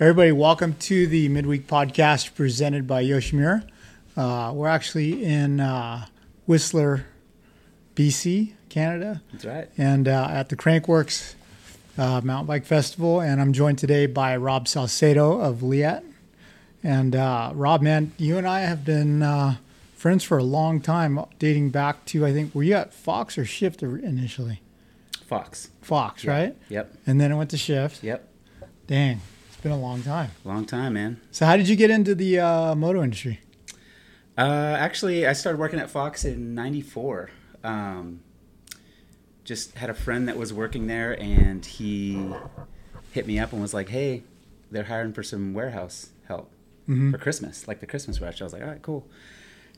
Everybody, welcome to the midweek podcast presented by Yoshimura. Uh, we're actually in uh, Whistler, BC, Canada. That's right. And uh, at the Crankworx uh, Mountain Bike Festival. And I'm joined today by Rob Salcedo of Leatt. And uh, Rob, man, you and I have been uh, friends for a long time, dating back to, I think, were you at Fox or Shift initially? Fox. Fox, Yeah. right? Yep. And then it went to Shift. Yep. Dang, been a long time. Long time, man. So, how did you get into the uh, moto industry? Uh, actually, I started working at Fox in '94. Um, just had a friend that was working there, and he hit me up and was like, "Hey, they're hiring for some warehouse help Mhm. for Christmas, like the Christmas rush." I was like, "All right, cool."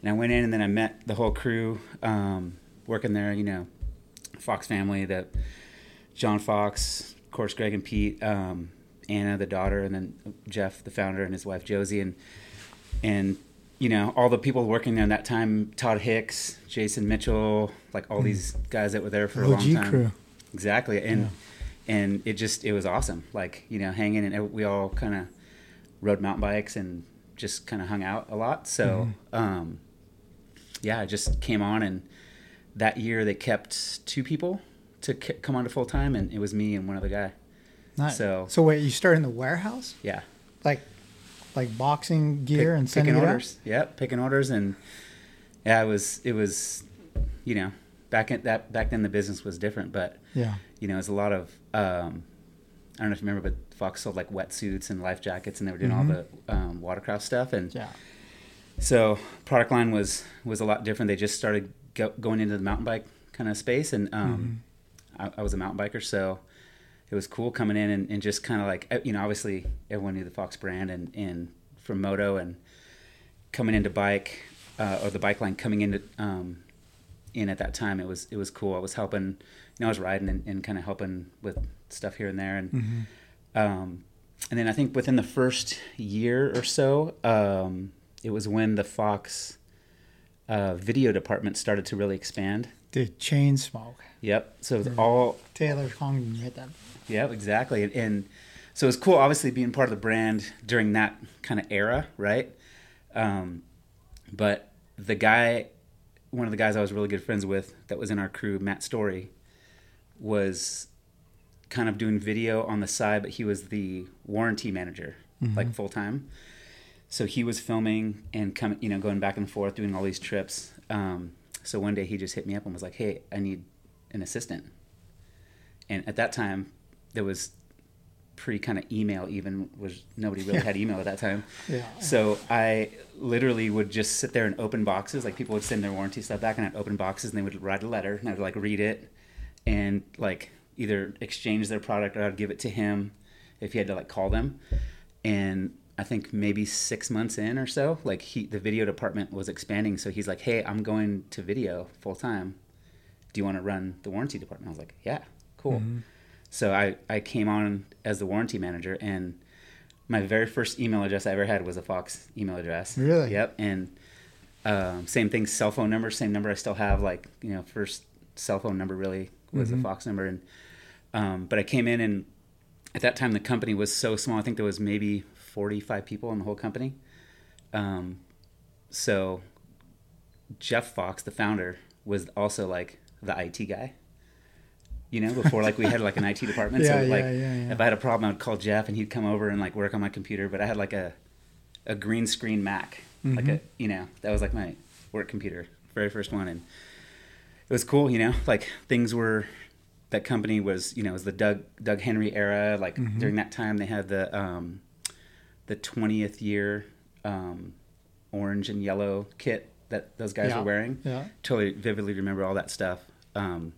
And I went in, and then I met the whole crew um, working there. You know, Fox family, that John Fox, of course, Greg and Pete, um, Anna, the daughter, and then Jeff, the founder, and his wife Josie, and and you know all the people working there in that time todd hicks jason mitchell like all these guys that were there for a long time crew. exactly and Yeah. and it just it was awesome like you know hanging and we all kind of rode mountain bikes and just kind of hung out a lot so um yeah i just came on and that year they kept two people to c- come on to full time and it was me and one other guy Nice. So- so wait, you start in the warehouse, yeah like, like boxing gear Pick- and sending picking it out? orders. Yep, picking orders, and yeah, it was it was, you know, back in that back then the business was different, but Yeah. you know, it was a lot of um, I don't know if you remember, but Fox sold like wetsuits and life jackets, and they were doing all the um, watercraft stuff, and Mm-hmm. Yeah. so product line was was a lot different. They just started go, going into the mountain bike kind of space, and um, Mm-hmm. I, I was a mountain biker, so it was cool coming in and, and just kind of like uh, you know, obviously everyone knew the Fox brand and and from moto and coming into bike uh, or the bike line coming into um, in at that time, it was it was cool. I was helping, you know, I was riding and, and kind of helping with stuff here and there, and Mm-hmm. um, and then I think within the first year or so, um, it was when the Fox uh, video department started to really expand. The chain smoke. Yep. So it was all Taylor Congdon, hit that. Yep, exactly. And, and so it was cool, obviously, being part of the brand during that kind of era, right? Um, but the guy, one of the guys I was really good friends with that was in our crew, Matt Story, was kind of doing video on the side, but he was the warranty manager, like full time. So he was filming and coming, you know, going back and forth, doing all these trips. Um, so one day he just hit me up and was like, "Hey, I need an assistant." And at that time, there was pre kind of email. Even was nobody really had email at that time. Yeah. So I literally would just sit there and open boxes. Like people would send their warranty stuff back, and I'd open boxes, and they would write a letter, and I'd like read it, and like either exchange their product or I'd give it to him if he had to like call them. And I think maybe six months in or so, like he the video department was expanding, so he's like, "Hey, I'm going to video full time. Do you want to run the warranty department?" I was like, "Yeah, cool." Mm-hmm. So I I came on as the warranty manager and my very first email address I ever had was a Fox email address. Really? Yep. And um, same thing, cell phone number, same number I still have. Like you know, first cell phone number really was Mhm. the Fox number. And um, but I came in and at that time the company was so small. I think there was maybe forty five people in the whole company. Um, so Jeff Fox, the founder, was also like the IT guy. You know, before like we had like an IT department. Yeah, so like yeah, yeah, if I had a problem, I'd call Jeff and he'd come over and like work on my computer. But I had like a a green screen Mac, like Mm-hmm. a you know that was like my work computer, very first one, and it was cool. You know, like things were that company was you know it was the Doug Doug Henry era. Like Mm-hmm. during that time, they had the um, the twentieth year um, orange and yellow kit that those guys were wearing Yeah. totally vividly remember all that stuff. Um,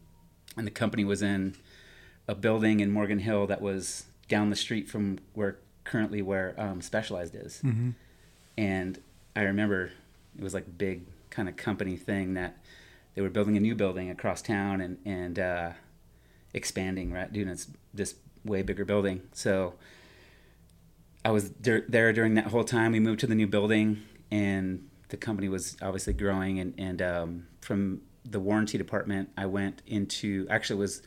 and the company was in a building in Morgan Hill that was down the street from where currently where um, Specialized is. Mm-hmm. And I remember it was like a big kind of company thing that they were building a new building across town and and uh, expanding, right, doing this this way bigger building. So I was dur- there during that whole time. We moved to the new building, and the company was obviously growing. And and um, from the warranty department, I went into actually was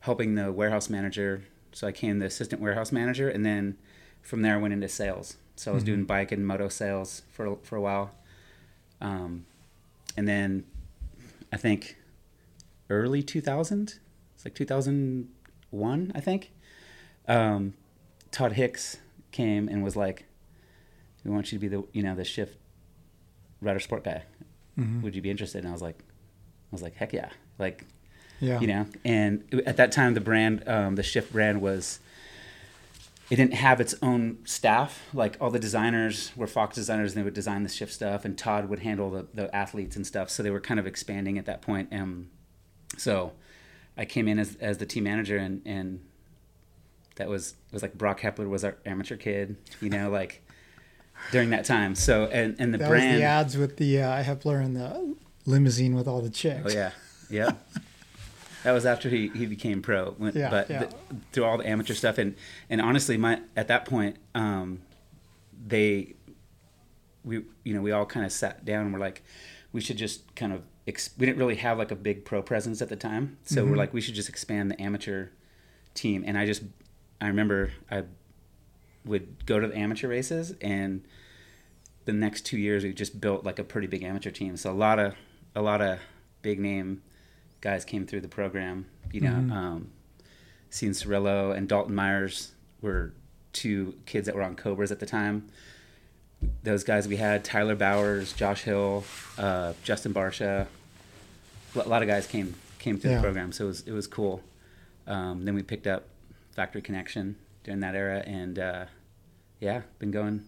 helping the warehouse manager. So I became the assistant warehouse manager, and then from there I went into sales. So I was Mm-hmm. doing bike and moto sales for for a while, um, and then I think early 2000, it's like 2001, I think. Um, Todd Hicks came and was like, "We want you to be the you know the shift rider sport guy. Mhm. Would you be interested?" And I was like, "I was like, heck yeah!" Like Yeah. you know? And at that time the brand um, the shift brand was it didn't have its own staff. Like all the designers were fox designers and they would design the shift stuff and todd would handle the, the athletes and stuff. So they were kind of expanding at that point. Um, so i came in as, as the team manager and, and that was it was like brock hepler was our amateur kid you know like during that time. So and, and the that brand the ads with the uh, Hepler and the limousine with all the chicks. Oh yeah, yeah. that was after he, he became pro. When, Yeah, but yeah. The, through all the amateur stuff and and honestly, my at that point, um, they we you know we all kind of sat down and we're like, we should just kind of ex- we didn't really have like a big pro presence at the time, so Mhm. we're like we should just expand the amateur team. And I just I remember I would go to the amateur races and the next two years we just built like a pretty big amateur team. So a lot of a lot of big name guys came through the program. You know, Mhm. um, Cian Cirillo and Dalton Myers were two kids that were on Cobras at the time. Those guys we had Tyler Bowers, Josh Hill, uh, Justin Barcia. A lot of guys came came through Yeah. the program, so it was it was cool. Um, then we picked up Factory Connection during that era, and uh, yeah, been going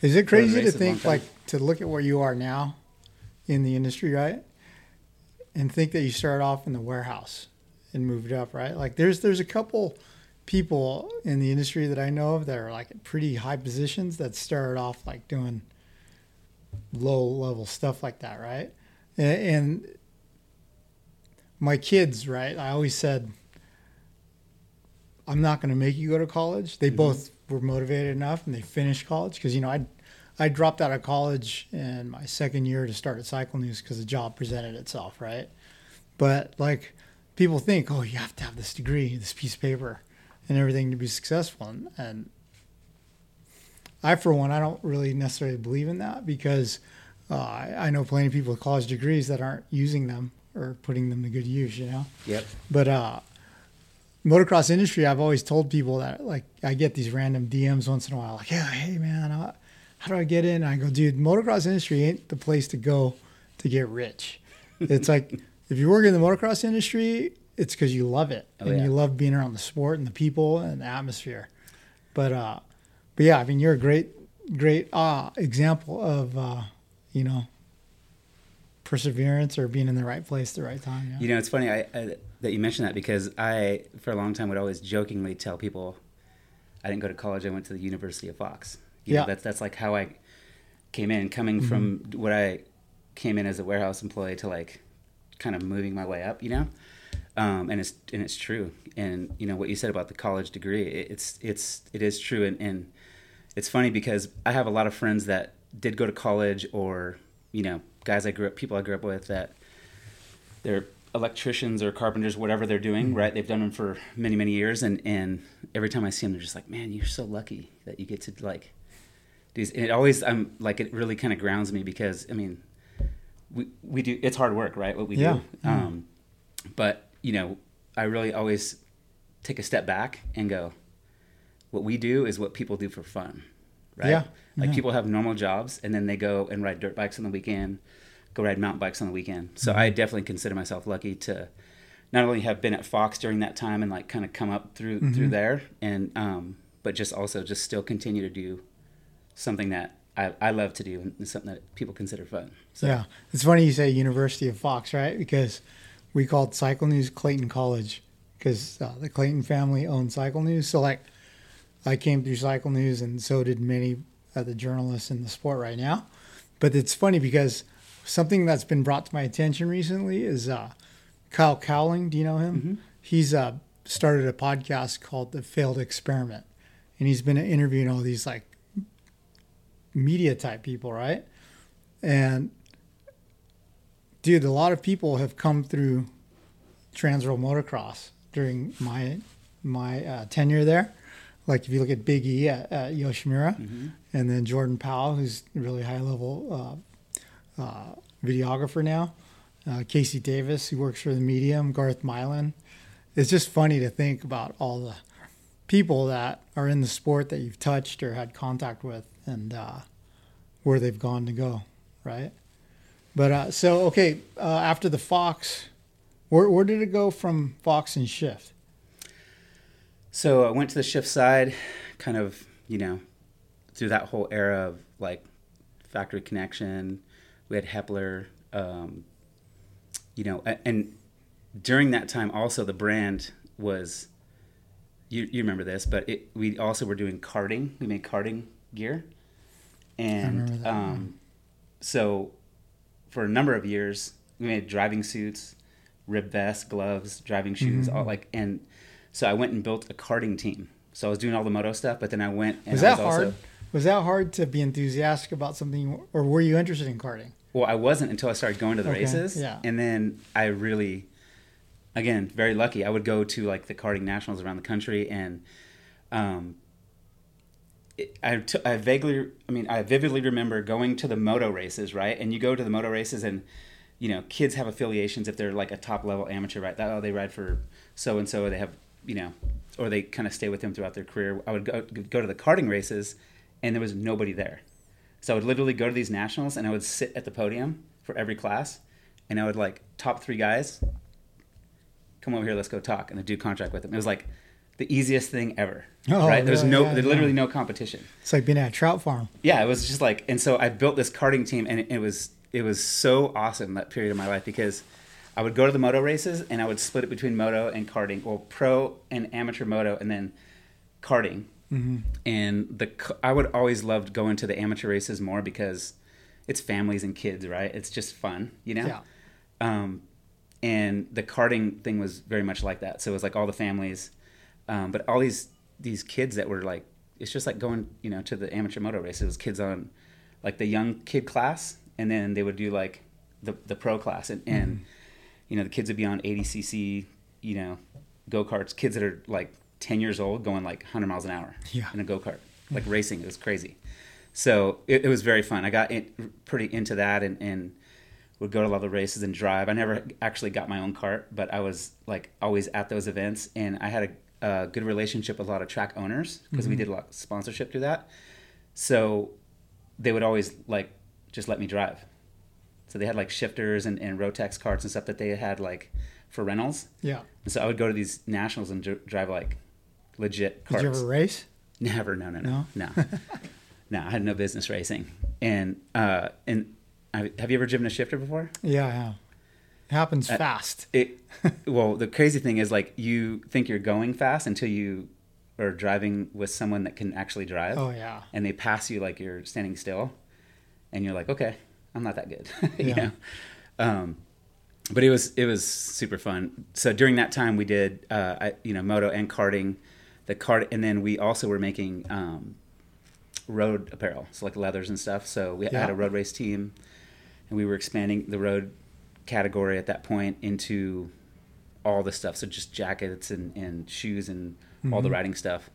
Is it crazy to races a long think like to look at where you are now in the industry, right? And think that you start off in the warehouse and moved up, right? Like there's there's a couple people in the industry that I know of that are like at pretty high positions that started off like doing low level stuff like that, right? And, and my kids, right? I always said I'm not going to make you go to college. They Mhm. both were motivated enough and they finished college because you know I I dropped out of college in my second year to start at Cycle News because the job presented itself, right? But like people think, oh, you have to have this degree, this piece of paper, and everything to be successful, and, and I, for one, I don't really necessarily believe in that because uh, I, I know plenty of people with college degrees that aren't using them or putting them to good use, you know. Yep. But uh, motocross industry, I've always told people that like I get these random DMs once in a while, like, yeah, hey man, how do I get in? I go, dude, motocross industry ain't the place to go to get rich. It's like if you work in the motocross industry, it's because you love it Oh, and yeah. you love being around the sport and the people and the atmosphere. But uh, but yeah, I mean, you're a great, great uh, example of uh, you know perseverance or being in the right place at the right time. Yeah. You know, it's funny I, I, that you mentioned that because I, for a long time, would always jokingly tell people, I didn't go to college. I went to the University of Fox. You Yeah. know, that's that's like how I came in, coming Mm-hmm. from what I came in as a warehouse employee to like kind of moving my way up. You know, um, and it's and it's true. And you know what you said about the college degree, it, it's it's it is true. And, and it's funny because I have a lot of friends that did go to college, or you know, guys I grew up, people I grew up with that they're electricians or carpenters, whatever they're doing, right? They've done them for many, many years, and and every time I see them, they're just like, man, you're so lucky that you get to like. These." It always, I'm like, it really kind of grounds me because I mean, we we do it's hard work, right? What we Yeah. do, um, but you know, I really always take a step back and go, what we do is what people do for fun, right? Yeah. Like Yeah. people have normal jobs and then they go and ride dirt bikes on the weekend, go ride mountain bikes on the weekend. Mm-hmm. So I definitely consider myself lucky to not only have been at Fox during that time and like kind of come up through through Mhm. there and um but just also just still continue to do something that I, I love to do and something that people consider fun. So Yeah, it's funny you say University of Fox, right? Because we called Cycle News Clayton College because uh, the Clayton family owned Cycle News. So like, I came through Cycle News, and so did many of the journalists in the sport right now. But it's funny because something that's been brought to my attention recently is uh, Kyle Cowling. Do you know him? Mhm. He's uh, started a podcast called The Failed Experiment, and he's been interviewing all these like media type people, right? And dude, a lot of people have come through Transworld Motocross during my my uh, tenure there. like if you look at Big E at, at Yoshimura, Mm-hmm. and then Jordan Powell, who's really high level uh, uh, videographer now, uh, Casey Davis, who works for the Medium, Garth Milan. It's just funny to think about all the people that are in the sport that you've touched or had contact with, and uh, where they've gone to go, right? But uh, so okay, uh, after the Fox, where where did it go from Fox and Shift? So I went to the shift side, kind of, you know, through that whole era of like factory connection. We had Hepler, um, you know, and during that time also the brand was, you, you remember this, but it, we also were doing karting. We made karting gear. And um, so for a number of years, we made driving suits, rib vests, gloves, driving shoes, Mm-hmm. all like, and so I went and built a karting team. So I was doing all the moto stuff, but then I went and Was I that was hard? also Was that hard to be enthusiastic about something, or were you interested in karting? well, I wasn't until I started going to the Okay, races, yeah. and then I really, again, very lucky. I would go to like the karting nationals around the country, and um, it, I, t- I vaguely, I mean, I vividly remember going to the moto races, right? And you go to the moto races, and you know, kids have affiliations if they're like a top level amateur, right? That, oh, they ride for so and so, they have, you know, or they kind of stay with them throughout their career. I would go go to the karting races, and there was nobody there. So I would literally go to these nationals, and I would sit at the podium for every class, and I would like top three guys, come over here, let's go talk, and I do contract with them. It was like the easiest thing ever, Oh, right? There's yeah, no, yeah, there's yeah. literally no competition It's like being at a trout farm. yeah, it was just like, and so I built this karting team, and it, it was it was so awesome that period of my life because I would go to the moto races and I would split it between moto and karting, well, pro and amateur moto, and then karting. Mm-hmm. And the I would always loved going to the amateur races more because it's families and kids, right? It's just fun, you know. Yeah. Um, and the karting thing was very much like that. So it was like all the families, um, but all these these kids that were like, it's just like going, you know, to the amateur moto races. It was kids on like the young kid class, and then they would do like the the pro class, and and you know the kids would be on 80 cc, you know, go karts. Kids that are like 10 years old going like 100 miles an hour Yeah. in a go kart, like racing. It was crazy. So it, it was very fun. I got in, pretty into that and, and would go to a lot of the races and drive. I never actually got my own cart, but I was like always at those events. And I had a, a good relationship with a lot of track owners because we did a lot of sponsorship through that. So they would always like just let me drive. So they had like shifters and, and Rotax carts and stuff that they had like for rentals. Yeah. And so I would go to these nationals and dr- drive like legit cars. Did you ever race? Never, no, no, no, no, no. I had no business racing. And uh, and have you ever driven a shifter before? Yeah, yeah. It happens Uh, fast. It well, the crazy thing is like you think you're going fast until you are driving with someone that can actually drive, Oh yeah. and they pass you like you're standing still, and you're like, okay, I'm not that good, you Yeah. know. Um, but it was it was super fun. So during that time, we did uh, I, you know moto and karting, the cart, and then we also were making um, road apparel, so like leathers and stuff. So we Yeah. had a road race team, and we were expanding the road category at that point into all the stuff. So just jackets and, and shoes and all the Mhm. riding stuff.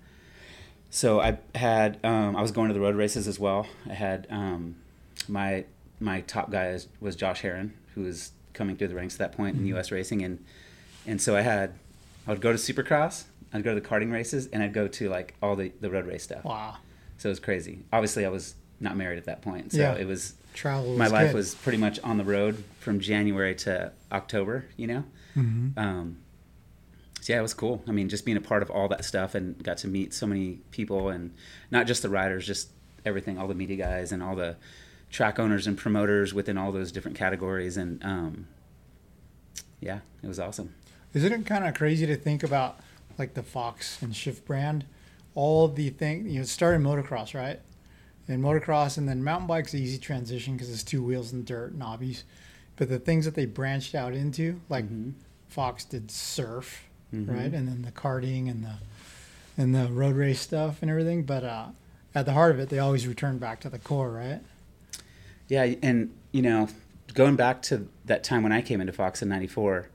So I had um, I was going to the road races as well. I had um, my my top guy is, was Josh Herrin, who was coming through the ranks at that point in Mhm. U.S. racing, and and so I had I would go to Supercross, I'd go to the karting races, and I'd go to like all the the road race stuff. Wow. So it was crazy. Obviously, I was not married at that point, so Yeah. it was Travel. my life good. was pretty much on the road from January to October. You know. Mhm. Um, so yeah, it was cool. I mean, just being a part of all that stuff and got to meet so many people and not just the riders, just everything, all the media guys and all the track owners and promoters within all those different categories. And um, yeah, it was awesome. Isn't it kind of crazy to think about like the Fox and Shift brand? All the thing you know, it started motocross, right? And motocross, and then mountain bike's an easy transition because it's two wheels and dirt and knobbies. But the things that they branched out into, like Mhm. Fox did surf, Mhm. right, and then the karting and the and the road race stuff and everything. But uh, at the heart of it, they always return back to the core, right? Yeah, and you know, going back to that time when I came into Fox in '94,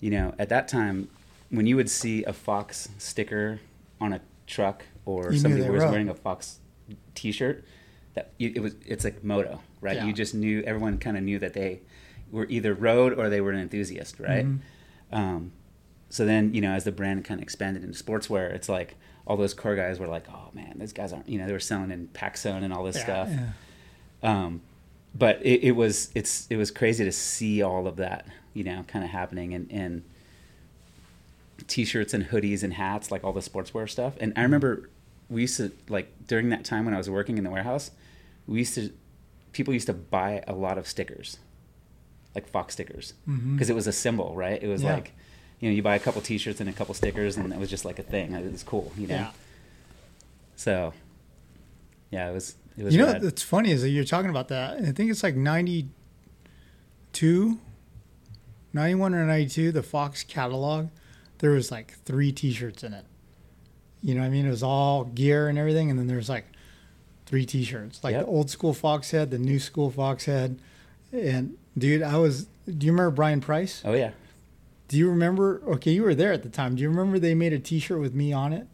you know, at that time, when you would see a Fox sticker on a truck or You somebody was wearing a Fox T-shirt, that you, it was it's like moto, right? Yeah. You just knew everyone kind of knew that they were either rode or they were an enthusiast, right? Mhm. Um, so then you know as the brand kind of expanded into sportswear, it's like all those core guys were like, oh man, those guys aren't you know they were selling in PacSun and all this Yeah, stuff. yeah. Um, but it, it was it's it was crazy to see all of that you know kind of happening and and t-shirts and hoodies and hats like all the sportswear stuff and i remember we used to like during that time when i was working in the warehouse we used to people used to buy a lot of stickers like fox stickers mm-hmm. because it was a symbol right it was Yeah. like you know you buy a couple t-shirts and a couple stickers and it was just like a thing it was cool you know Yeah. so yeah it was it was You know what's funny is that you're talking about that. I think it's like 92, 91 or 92, the Fox catalog. There was like three T-shirts in it. You know what I mean? It was all gear and everything, and then there's like three T-shirts, like Yep. the old school Fox head, the new school Fox head. And dude, I was. Do you remember Brian Price? oh yeah Do you remember? Okay, you were there at the time. Do you remember they made a T-shirt with me on it?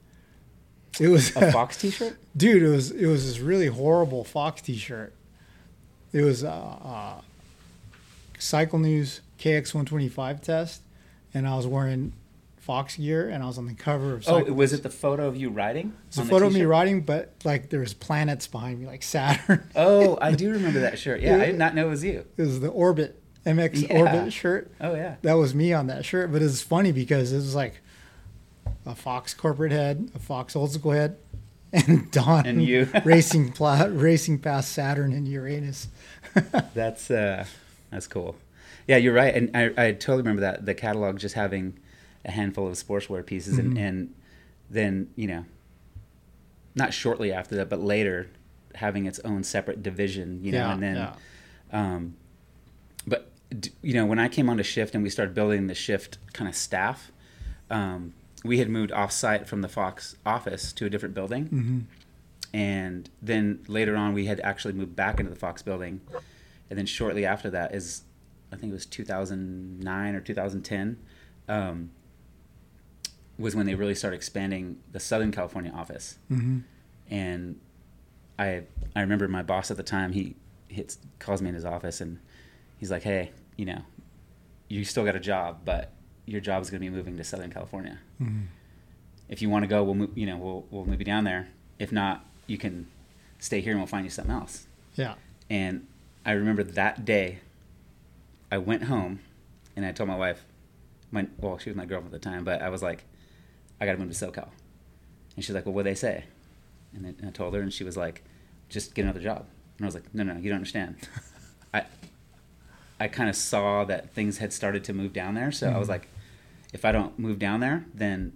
It was a fox t-shirt dude it was it was this really horrible fox t-shirt it was uh, uh cycle news kx125 test and i was wearing fox gear and i was on the cover of Oh, was it the photo of you riding? it's a photo of me riding but like there was planets behind me like saturn Oh, I do remember that shirt. Yeah, Yeah. I did not know it was you. it was the orbit mx Yeah. orbit shirt Oh yeah. that was me on that shirt but it's funny because it was like a fox corporate head a fox old school head and Don And you. racing pla- racing past Saturn and Uranus. That's uh, that's cool. Yeah, you're right, and I, I totally remember that the catalog just having a handful of sportswear pieces, and, Mhm. and then you know, not shortly after that, but later, having its own separate division, you know, Yeah, and then, yeah. um, but d- you know, when I came on to shift and we started building the shift kind of staff, um, we had moved off-site from the Fox office to a different building. hmm and then later on we had actually moved back into the Fox building, and then shortly after that is, I think it was 2009 or 2010, um, was when they really started expanding the Southern California office, hmm and I I remember my boss at the time he hits calls me in his office and he's like, hey, you know, you still got a job, but your job is going to be moving to Southern California hmm if you want to go, we'll move, you know we'll we'll move you down there. If not, you can stay here and we'll find you something else. Yeah. And I remember that day, I went home, and I told my wife, my well, she was my girlfriend at the time, but I was like, I got to move to SoCal, and she's like, well, what they say? And I, and I told her, and she was like, just get another job. And I was like, no, no, you don't understand. I I kind of saw that things had started to move down there, so I was Mhm. like, if I don't move down there, then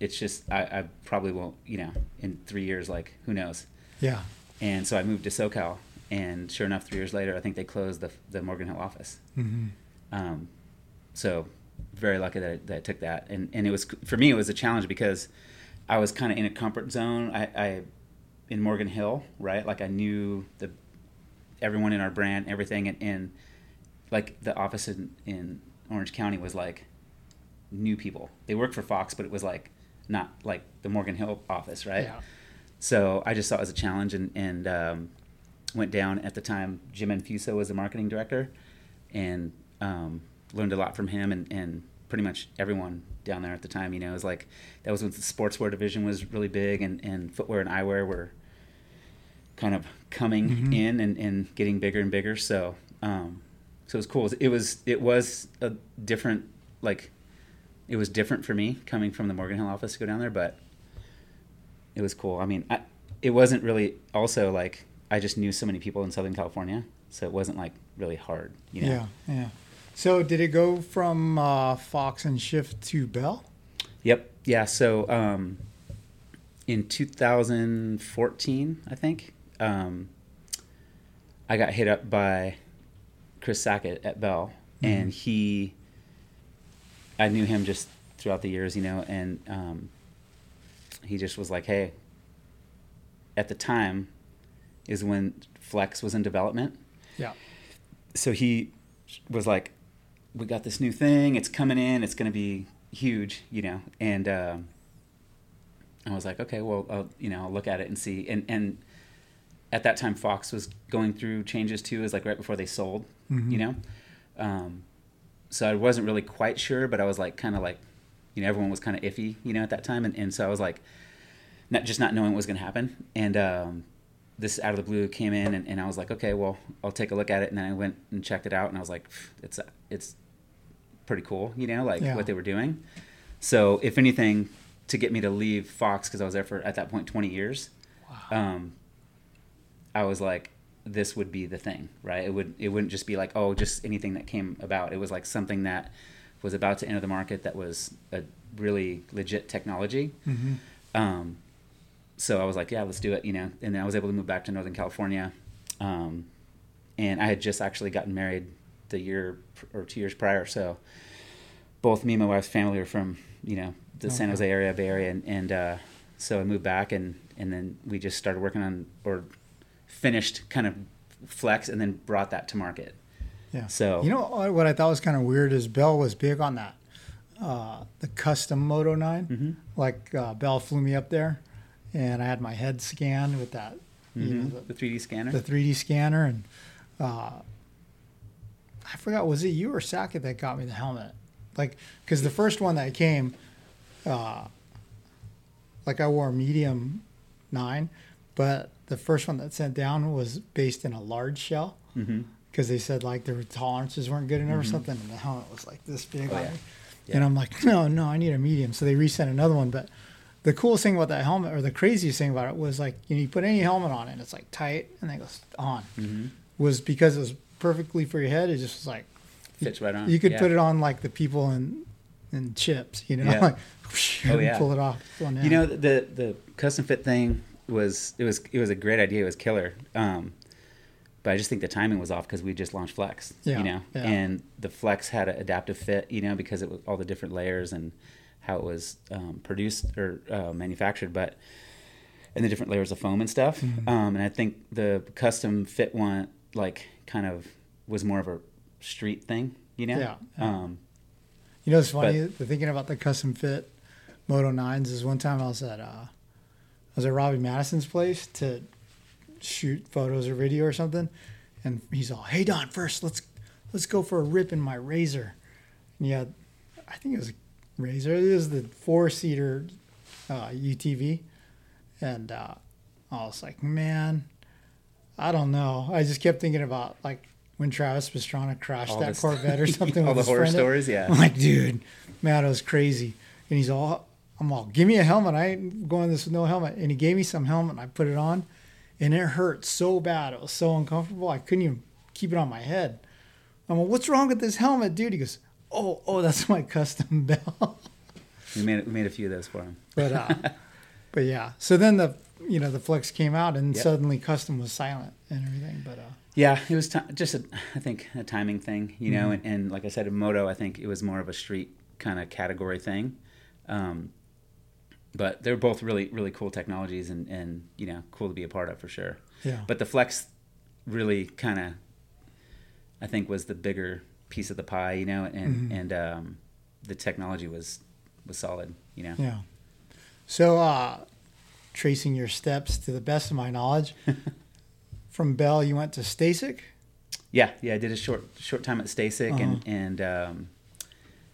it's just I, I probably won't, you know, in three years, like who knows. Yeah. And so I moved to SoCal, and sure enough, three years later, I think they closed the the Morgan Hill office. hmm Um, so very lucky that I, that I took that, and and it was for me it was a challenge because I was kind of in a comfort zone. I, I in Morgan Hill, right? Like I knew the everyone in our brand, everything, and, and like the office in, in Orange County was like new people. They worked for Fox, but it was like not like the Morgan Hill office, right? Yeah. So I just saw it as a challenge and, and um, went down at the time. Jim Infuso was the marketing director and um, learned a lot from him and, and pretty much everyone down there at the time. You know, it was like that was when the sportswear division was really big and, and footwear and eyewear were kind of coming Mhm. in and, and getting bigger and bigger. So um, so it was cool. It was it was a different like it was different for me coming from the Morgan Hill office to go down there, but it was cool. I mean, I, it wasn't really also like I just knew so many people in Southern California, so it wasn't like really hard, you know. Yeah. Yeah. So did it go from uh, Fox and Shift to Bell? Yep. Yeah. So um, in 2014, I think, um, I got hit up by Chris Sackett at Bell, and Mhm. he, I knew him just throughout the years, you know, and um, he just was like, hey, at the time is when Flex was in development. Yeah. So he was like, we got this new thing, it's coming in, it's going to be huge, you know, and um, I was like, okay, well, I'll, you know, I'll look at it and see. And and at that time, Fox was going through changes too. It was like right before they sold, Mhm. you know. Um, so I wasn't really quite sure, but I was like, kind of like, you know, everyone was kind of iffy, you know, at that time, and, and so I was like, not just not knowing what was going to happen, and um, this out of the blue came in, and, and I was like, okay, well, I'll take a look at it, and then I went and checked it out, and I was like, it's it's pretty cool, you know, like Yeah. what they were doing. So if anything, to get me to leave Fox because I was there for at that point twenty years, um, I was like, this would be the thing, right? It would it wouldn't just be like oh, just anything that came about. It was like something that was about to enter the market that was a really legit technology. Mhm. Um, so I was like, yeah, let's do it, you know. And then I was able to move back to Northern California, um, and I had just actually gotten married the year or two years prior. So both me and my wife's family are from you know the San Jose area, Bay Area, and, and uh, so I moved back, and and then we just started working on or finished kind of Flex, and then brought that to market. Yeah. So You know what what I thought was kind of weird is Bell was big on that. Uh, the custom Moto 9. Mhm. Like uh, Bell flew me up there and I had my head scanned with that, you know, Mhm. the 3D scanner. the, the 3D scanner. And uh, I forgot, was it you or Sackett that got me the helmet? Like, because the first one that came, uh, like I wore a medium 9, but the first one that sent down was based in a large shell because they said like their tolerances weren't good enough or something, and the helmet was like this big Oh, yeah. Yeah. And I'm like, no, no, I need a medium. So they resent another one. But the coolest thing about that helmet, or the craziest thing about it, was like you, know, you put any helmet on it, and it's like tight, and then it goes on. hmm Was because it was perfectly for your head. It just was like Fits right on. you could Yeah. put it on like the people in in chips, you know, Yeah. like whoosh, Oh, yeah. pull it off. You know the the custom fit thing was it was it was a great idea. It was killer. Um, but I just think the timing was off because we just launched Flex. Yeah, You know, and the Flex had an adaptive fit. You know, because it was all the different layers and how it was um, produced or uh, manufactured, but and the different layers of foam and stuff. Mhm. Um, and I think the custom fit one like kind of was more of a street thing. You know. Yeah. Um, You know, it's funny. the thinking about the custom fit Moto nines is one time I was at uh, I was at Robbie Madison's place to shoot photos or video or something, and he's all, "Hey Don, first let's let's go for a rip in my Razor." And yeah, I think it was a Razor. It was the four seater uh, UTV, and uh, I was like, "Man, I don't know." I just kept thinking about like. When Travis Pastrana crashed All that this- Corvette or something, all the horror stories, yeah. I'm like, dude, man, it was crazy. And he's all, I'm all, give me a helmet. I ain't going this with no helmet. And he gave me some helmet and I put it on and it hurt so bad. It was so uncomfortable. I couldn't even keep it on my head. I'm like, what's wrong with this helmet, dude? He goes, oh, oh, that's my custom bell. we made we made a few of those for him. but, uh, but yeah. So then the, you know, the Flex came out and Yep. suddenly custom was silent and everything. But, uh, Yeah, it was ti just a, I think a timing thing, you know, Mm-hmm. and, and like I said, in moto, I think it was more of a street kind of category thing. Um, but they're both really really cool technologies and and you know cool to be a part of for sure. yeah. But the flex really kind of I think was the bigger piece of the pie, you know, and Mhm. and um, the technology was was solid, you know. Yeah. So, uh, tracing your steps to the best of my knowledge, from Bell, you went to Stacyc. Yeah, yeah, I did a short short time at Stacyc Uh-huh. and and um,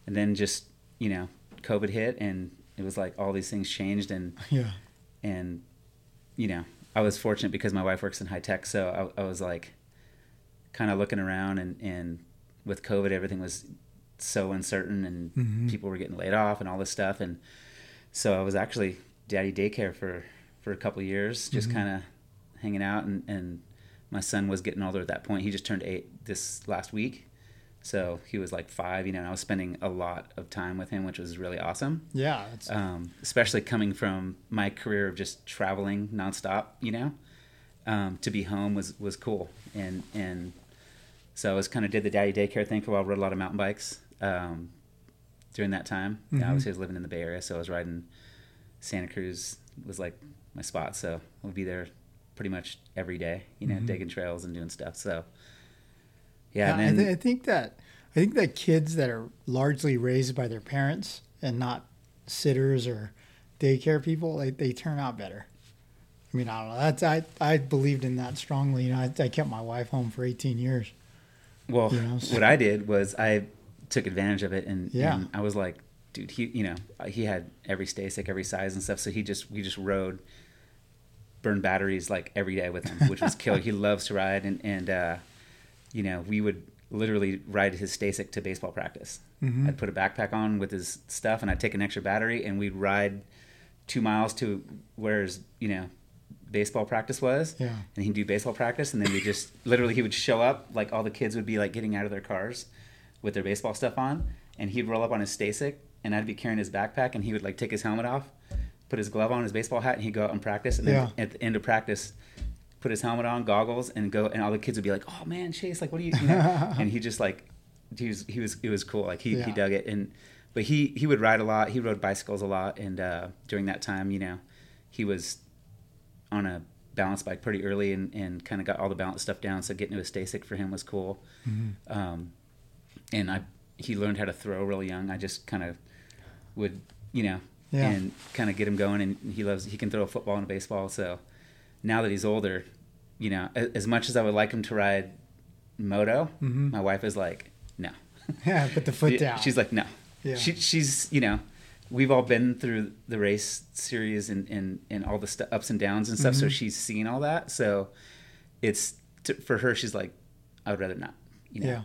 and then just you know COVID hit and it was like all these things changed and Yeah. and you know I was fortunate because my wife works in high tech, so I, I was like kind of looking around and and with COVID everything was so uncertain and Mhm. people were getting laid off and all this stuff and so I was actually daddy daycare for for a couple of years just Mhm. kind of hanging out and and my son was getting older at that point he just turned eight this last week so he was like five you know and I was spending a lot of time with him which was really awesome Yeah. Um, especially coming from my career of just traveling nonstop, you know, um, to be home was, was cool. And, and so I was kind of did the daddy daycare thing for a while, rode a lot of mountain bikes, um, during that time. Yeah, Mhm. obviously I was living in the Bay Area, so I was riding Santa Cruz was like my spot. So I would be there pretty much every day, you know, Mhm. digging trails and doing stuff. So yeah, I, and th- I think that I think that kids that are largely raised by their parents and not sitters or daycare people, they, they turn out better. I mean, I don't know. That's I I believed in that strongly. You know, I, I kept my wife home for 18 years. Well, You know, so- what I did was I took advantage of it, and, Yeah. and I was like, dude, he, you know, he had every Stacyc, every size and stuff. So he just, we just rode, burned batteries like every day with him, which was killer. he loves to ride, and and uh, you know, we would literally ride his Stacyc to baseball practice. Mhm. I'd put a backpack on with his stuff, and I'd take an extra battery, and we'd ride two miles to where his, you know, baseball practice was Yeah. and he'd do baseball practice and then we just literally he would show up like all the kids would be like getting out of their cars with their baseball stuff on and he'd roll up on his Stacyc and I'd be carrying his backpack and he would like take his helmet off put his glove on his baseball hat and he'd go out and practice and then Yeah. at the end of practice put his helmet on goggles and go and all the kids would be like oh man Chase like what are you, you know? and he just like he was he was it was cool like he, Yeah. he dug it and but he he would ride a lot he rode bicycles a lot and uh, during that time you know he was on a balance bike pretty early and, and kind of got all the balance stuff down. So getting to a Stacyc for him was cool. Mm-hmm. Um, and I he learned how to throw really young. I just kind of would you know Yeah. and kind of get him going. And he loves he can throw a football and a baseball. So now that he's older, you know, a- as much as I would like him to ride moto, Mhm. my wife is like, no. Yeah, put the foot down. She's like, no. Yeah. She, she's, you know, we've all been through the race series and, and, and all the stu ups and downs and stuff. So Mhm. she's seen all that. So it's to, for her, she's like, I would rather not, you know. Yeah.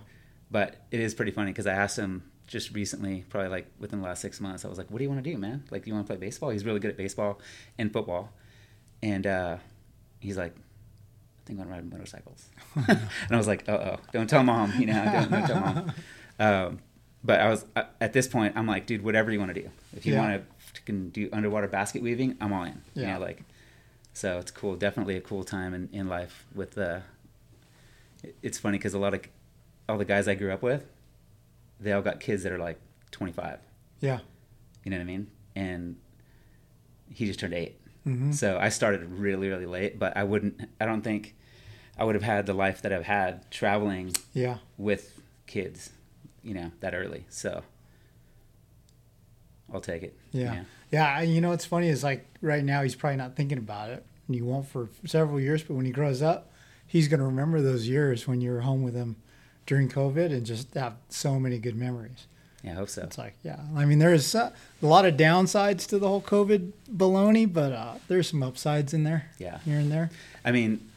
But it is pretty funny because I asked him just recently, probably like within the last six months, I was like, what do you want to do, man? Like, do you want to play baseball? He's really good at baseball and football. And uh, he's like, I think I want to ride motorcycles. and I was like, uh oh, don't tell mom, you know, don't, don't tell mom. Um, but I was uh, at this point, I'm like, dude, whatever you want to do. If you Yeah. want to can do underwater basket weaving, I'm all in. You Yeah. know, like, so it's cool. Definitely a cool time in, in life. With uh, it's funny because a lot of all the guys I grew up with, they all got kids that are like 25. Yeah. You know what I mean? And he just turned 8 hmm so I started really, really late, but I wouldn't, I don't think I would have had the life that I've had traveling Yeah. with kids, you know, that early. So I'll take it. Yeah. Yeah. I- You know what's funny is like right now he's probably not thinking about it, and he won't for several years. But when he grows up, he's going to remember those years when you were home with him during COVID and just have so many good memories. Yeah, I hope so. It's like, yeah. I mean, there's uh, a lot of downsides to the whole COVID baloney, but uh, there's some upsides in there Yeah. here and there. I mean,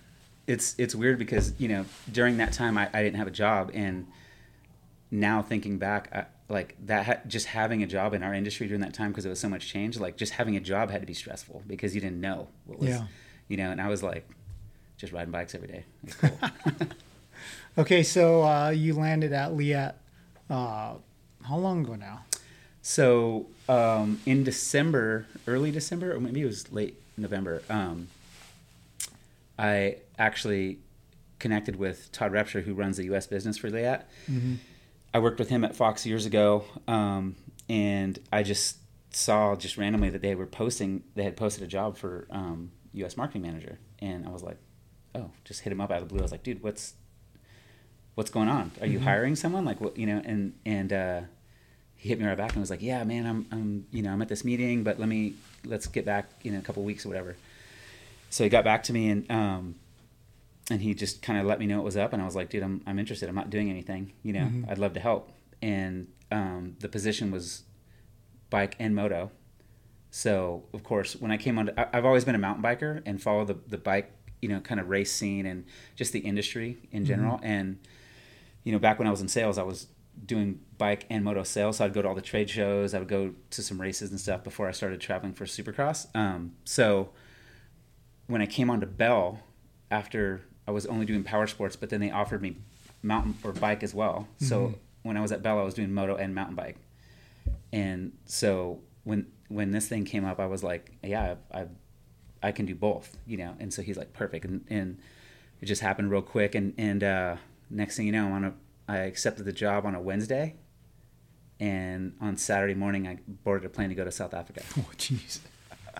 it's it's weird because you know during that time I, I didn't have a job, and now thinking back, I, like that ha- just having a job in our industry during that time because it was so much change. Like just having a job had to be stressful because you didn't know what was, Yeah. you know. And I was like, just riding bikes every day. It was cool. Okay, so uh, you landed at Leatt. Uh, how long ago now? So um, in December, early December, or maybe it was late November, um, I actually connected with Todd Repsher, who runs the U.S. business for Leatt. Mm-hmm. I worked with him at Fox years ago, um, and I just saw just randomly that they were posting. They had posted a job for um, U.S. marketing manager, and I was like, "Oh!" Just hit him up out of the blue. I was like, "Dude, what's what's going on? Are you Mhm. hiring someone? Like, what you know?" And and uh, he hit me right back and was like, "Yeah, man, I'm I'm you know I'm at this meeting, but let me let's get back in a couple weeks or whatever." So he got back to me and um, and he just kind of let me know it was up, and I was like, "Dude, I'm I'm interested. I'm not doing anything. You know, Mhm. I'd love to help." And um, the position was bike and moto. So of course, when I came on, I've always been a mountain biker and follow the the bike, you know, kind of race scene and just the industry in general. And you know, back when I was in sales, I was doing bike and moto sales. So I'd go to all the trade shows. I would go to some races and stuff before I started traveling for Supercross. Um, so when I came onto Bell, after I was only doing power sports, but then they offered me mountain or bike as well. So Mhm. when I was at Bell, I was doing moto and mountain bike. And so when when this thing came up, I was like, yeah, I, I, I can do both, you know. And so he's like, perfect. And, and it just happened real quick. And and uh, next thing you know, I on a, I accepted the job on a Wednesday, and on Saturday morning, I boarded a plane to go to South Africa. Oh, jeez.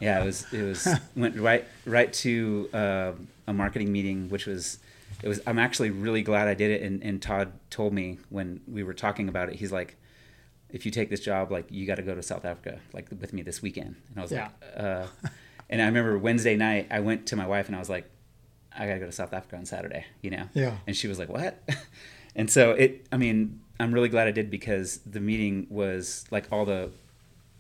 Yeah, it was it was went right right to uh, a marketing meeting, which was it was. I'm actually really glad I did it. And, and Todd told me when we were talking about it, he's like, if you take this job, like you got to go to South Africa, like with me this weekend. And I was Yeah. like, uh, and I remember Wednesday night, I went to my wife and I was like, I got to go to South Africa on Saturday, you know? Yeah. And she was like, what? and so it, I mean, I'm really glad I did because the meeting was like all the,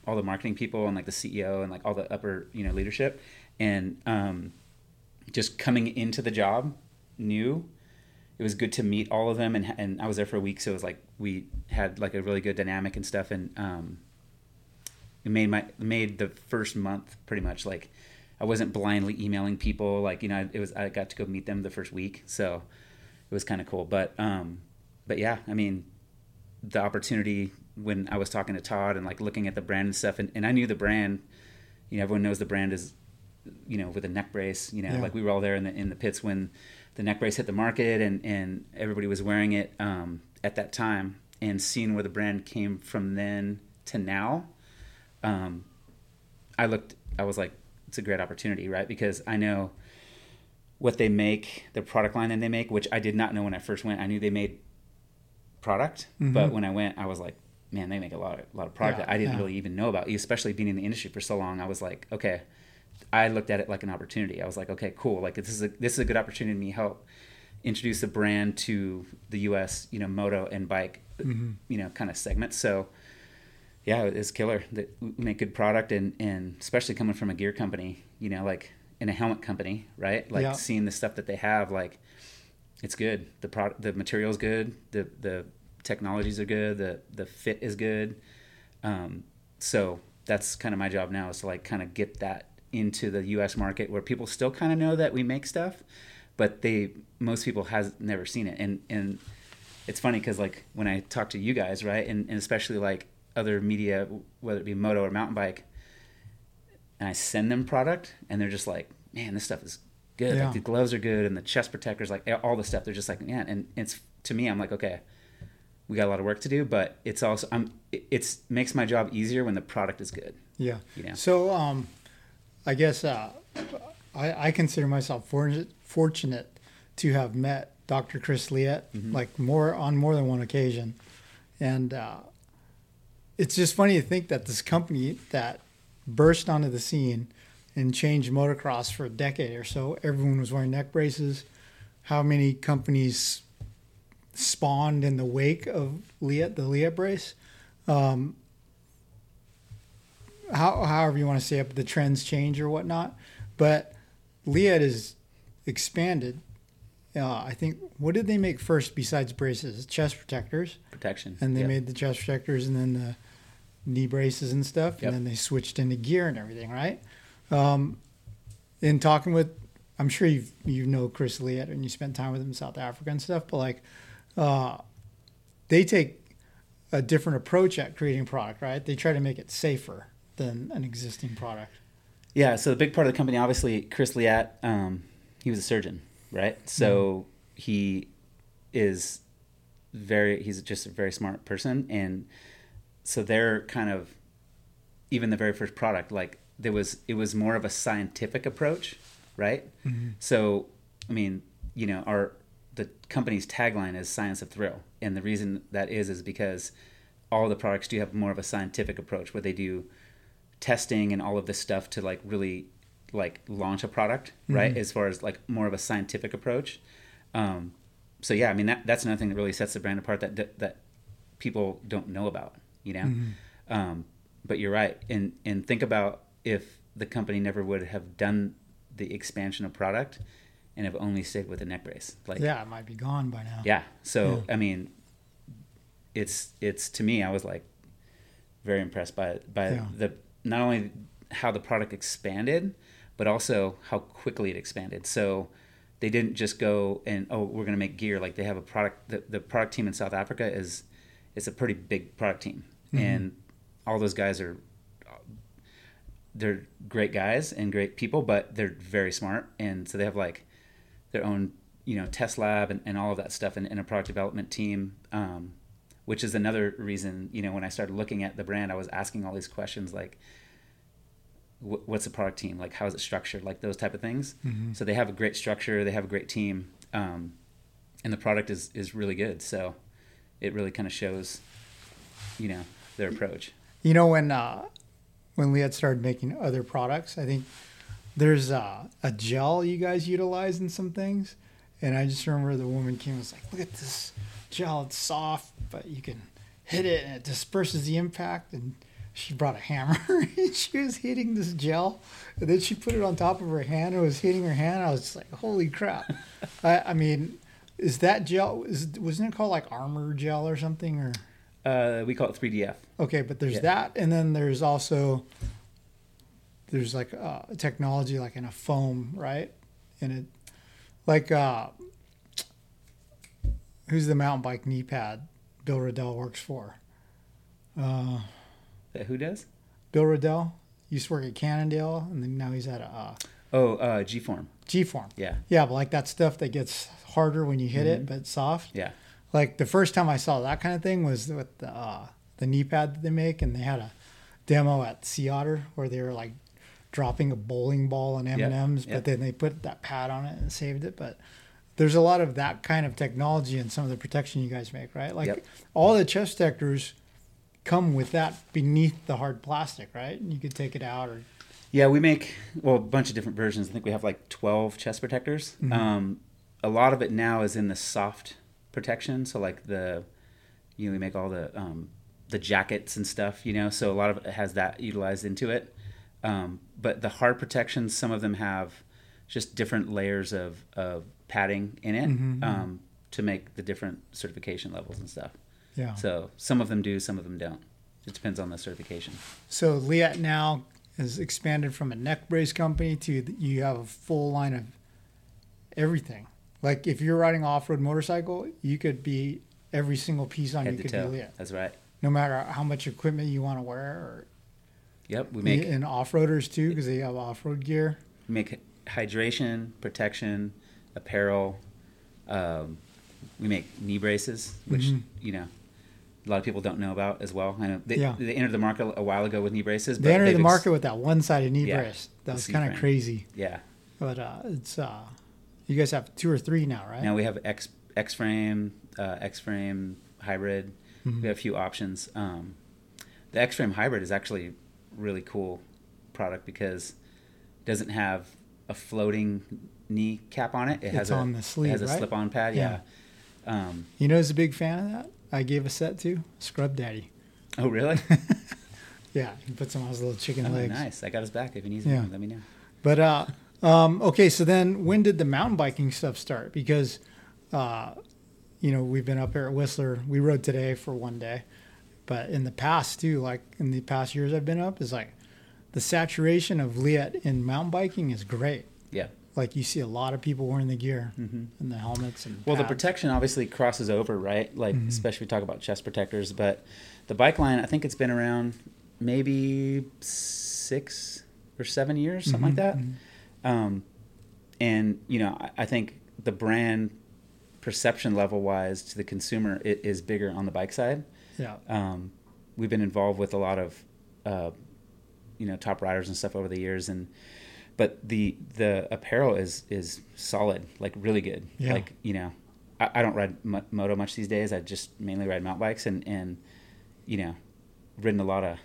all the marketing people and like the CEO and like all the upper, you know, leadership. And, um, just coming into the job new it was good to meet all of them and and I was there for a week so it was like we had like a really good dynamic and stuff and um it made my made the first month pretty much like I wasn't blindly emailing people like you know it was I got to go meet them the first week so it was kind of cool but um but yeah I mean the opportunity when I was talking to Todd and like looking at the brand and stuff and, and I knew the brand you know everyone knows the brand is you know with a neck brace you know Yeah. like we were all there in the in the pits when the neck brace hit the market and and everybody was wearing it um, at that time and seeing where the brand came from then to now um, I looked I was like it's a great opportunity right because I know what they make the product line that they make which I did not know when I first went I knew they made product but Mhm. when I went I was like man they make a lot of, lot of product Yeah, that I didn't yeah. really even know about especially being in the industry for so long I was like okay I looked at it like an opportunity. I was like, okay, cool. Like this is a this is a good opportunity to me help introduce the brand to the U.S. You know, moto and bike, Mhm. you know, kind of segment. So, yeah, it's killer. That we make good product and and especially coming from a gear company, you know, like in a helmet company, right? Like Yeah. seeing the stuff that they have, like it's good. The product, the material's good. The the technologies are good. The the fit is good. Um, so that's kind of my job now is to like kind of get that into the U.S. market where people still kind of know that we make stuff, but they most people has never seen it. And and it's funny because like when I talk to you guys, right, and, and especially like other media, whether it be moto or mountain bike, and I send them product, and they're just like, man, this stuff is good. Yeah. Like the gloves are good, and the chest protectors, like all the stuff. They're just like, man, and it's to me, I'm like, okay, we got a lot of work to do, but it's also I'm it- it's makes my job easier when the product is good. Yeah. You know? So, um, I guess uh, I, I consider myself fortunate, fortunate to have met Dr. Chris Leatt Mm-hmm. like more on more than one occasion, and uh, it's just funny to think that this company that burst onto the scene and changed motocross for a decade or so, everyone was wearing neck braces. How many companies spawned in the wake of Leatt, the Leatt brace? Um, how, however you want to say it, the trends change or whatnot. But Leatt is expanded. Uh, I think what did they make first besides braces? Chest protectors, Protection. and they Yep. made the chest protectors, and then the knee braces and stuff, Yep. and then they switched into gear and everything, right? Um, in talking with, I'm sure you you know Chris Leatt and you spent time with him in South Africa and stuff, but like, uh, they take a different approach at creating product, right? They try to make it safer than an existing product. Yeah, so the big part of the company, obviously, Chris Leatt, um, he was a surgeon, right? So he is very, he's just a very smart person. And so they're kind of, even the very first product, like there was, it was more of a scientific approach, right? So, I mean, you know, our, the company's tagline is science of thrill. And the reason that is, is because all the products do have more of a scientific approach where they do testing and all of this stuff to like really like launch a product right? As far as like more of a scientific approach. Um, so yeah i mean that, that's another thing that really sets the brand apart that that, that people don't know about you know um, but you're right and and think about if the company never would have done the expansion of product and have only stayed with the neck brace like Yeah, it might be gone by now. yeah. So I mean, it's it's to me, I was like very impressed by by Yeah. the not only how the product expanded, but also how quickly it expanded. So they didn't just go and oh we're going to make gear like they have a product the, the product team in south africa is is a pretty big product team and all those guys are they're great guys and great people but they're very smart. And so they have like their own you know test lab and, and all of that stuff and, and a product development team um, which is another reason you know when i started looking at the brand i was asking all these questions like wh- what's the product team? Like how is it structured? Like those type of things. So they have a great structure. They have a great team um, and the product is is really good. So it really kind of shows you know their approach. You know when uh, when Leatt started making other products, I think there's uh, a gel you guys utilize in some things, and I just remember the woman came and was like, "Look at this gel; it's soft, but you can hit it and it disperses the impact." And she brought a hammer and she was hitting this gel, and then she put it on top of her hand and was hitting her hand. I was just like, "Holy crap!" I, I mean, is that gel? Is wasn't it called like armor gel or something or? Uh, we call it 3DF. Okay, but there's Yeah. that, and then there's also there's like uh, technology like in a foam, right? And it like uh, who's the mountain bike knee pad Bill Riddell works for? Uh, Uh, Who does? Bill Riddell used to work at Cannondale, and then now he's at uh, Oh, uh, G Form. G Form. Yeah, Yeah, but like that stuff that gets harder when you hit it, but soft. yeah, Like the first time I saw that kind of thing was with the uh, the knee pad that they make, and they had a demo at Sea Otter where they were like dropping a bowling ball on M and M's, but then they put that pad on it and saved it. But there's a lot of that kind of technology in some of the protection you guys make, right? Like Yep. all the chest protectors come with that beneath the hard plastic, right? And you could take it out or yeah. We make well a bunch of different versions. I think we have like 12 chest protectors. Um, a lot of it now is in the soft protection. So like the, you know, we make all the um, the jackets and stuff. You know, so a lot of it has that utilized into it. Um, but the hard protections, some of them have just different layers of, of padding in it um, to make the different certification levels and stuff. yeah. So some of them do, some of them don't. It depends on the certification. So Leatt now has expanded from a neck brace company to you have a full line of everything. Like if you're riding off-road motorcycle, you could be every single piece on Head you could toe. be Leatt. That's right. No matter how much equipment you want to wear, or Yep. We make and off-roaders too, because they have off-road gear. we make hydration, protection, apparel. Um, we make knee braces, which Mhm. you know a lot of people don't know about as well. I know they, Yeah. they entered the market a while ago with knee braces. They entered the ex- market with that one-sided knee Yeah, brace. That was kind of crazy, Yeah. but uh, it's uh, you guys have two or three now, right? Now we have X X frame, uh, X frame hybrid. Mhm. We have a few options. Um, the X frame hybrid is actually really cool product because it doesn't have a floating knee cap on it. It has It's a, on the sleeve, It has a right? slip on pad. Yeah. Yeah. Um, You know, who's a big fan of that? I gave a set to Scrub Daddy. oh really? Yeah, he puts on his little chicken oh, legs. nice. I got his back. If he needs Yeah. me, let me know. But uh, um, okay, so then when did the mountain biking stuff start? Because, uh, you know, we've been up here at Whistler. We rode today for one day, but in the past too, like in the past years I've been up, is like the saturation of Leatt in mountain biking is great. Yeah. Like you see a lot of people wearing the gear hmm and the helmets and Well, the protection obviously crosses over, right? Like, Mhm. especially we talk about chest protectors, but the bike line, I think it's been around maybe six or seven years, something like Mhm, that. Um, and you know, I, I think the brand perception level wise to the consumer it is bigger on the bike side. Yeah, Um, we've been involved with a lot of, uh, you know, top riders and stuff over the years, and but the the apparel is is solid, like really good. Yeah. Like you know, I, I don't ride mo- moto much these days. I just mainly ride mountain bikes, and and you know, ridden a lot of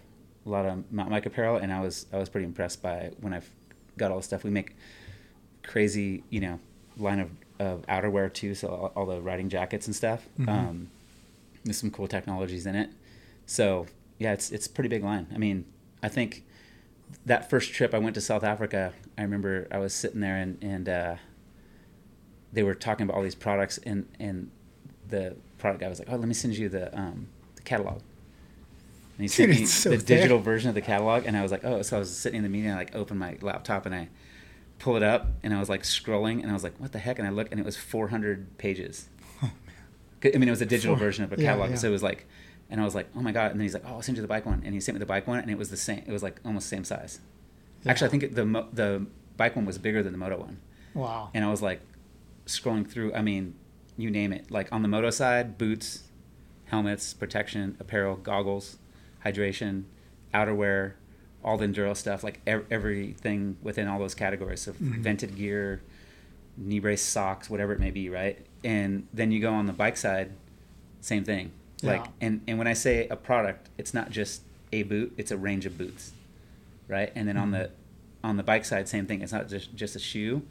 a lot of mountain bike apparel, and I was I was pretty impressed by when I've got all the stuff we make. Crazy, you know, line of of outerwear too. So all, all the riding jackets and stuff. Mhm. Um, there's some cool technologies in it. So yeah, it's it's a pretty big line. I mean, I think that first trip I went to South Africa, I remember I was sitting there and and uh, they were talking about all these products and and the product guy was like, "Oh, let me send you the um, the catalog." And he sent Dude, me so the digital version of the catalog, and I was like, "Oh!" So I was sitting in the meeting, I like opened my laptop and I pull it up, and I was like scrolling, and I was like, "What the heck?" And I looked, and it was 400 pages. I mean, it was a digital Four- version of a catalog, yeah. so it was like, and I was like, "Oh my god!" And then he's like, "Oh, I'll send you the bike one," and he sent me the bike one, and it was the same. It was like almost same size. Actually, I think the the bike one was bigger than the moto one, wow. and I was like scrolling through. I mean, you name it. Like on the moto side, boots, helmets, protection, apparel, goggles, hydration, outerwear, all the enduro stuff. Like ev- everything within all those categories. So Mhm. vented gear, knee brace, socks, whatever it may be, right? And then you go on the bike side, same thing. Like, and and when I say a product, it's not just a boot; it's a range of boots, right? And then on Mm-hmm. the on the bike side, same thing. It's not just just a shoe;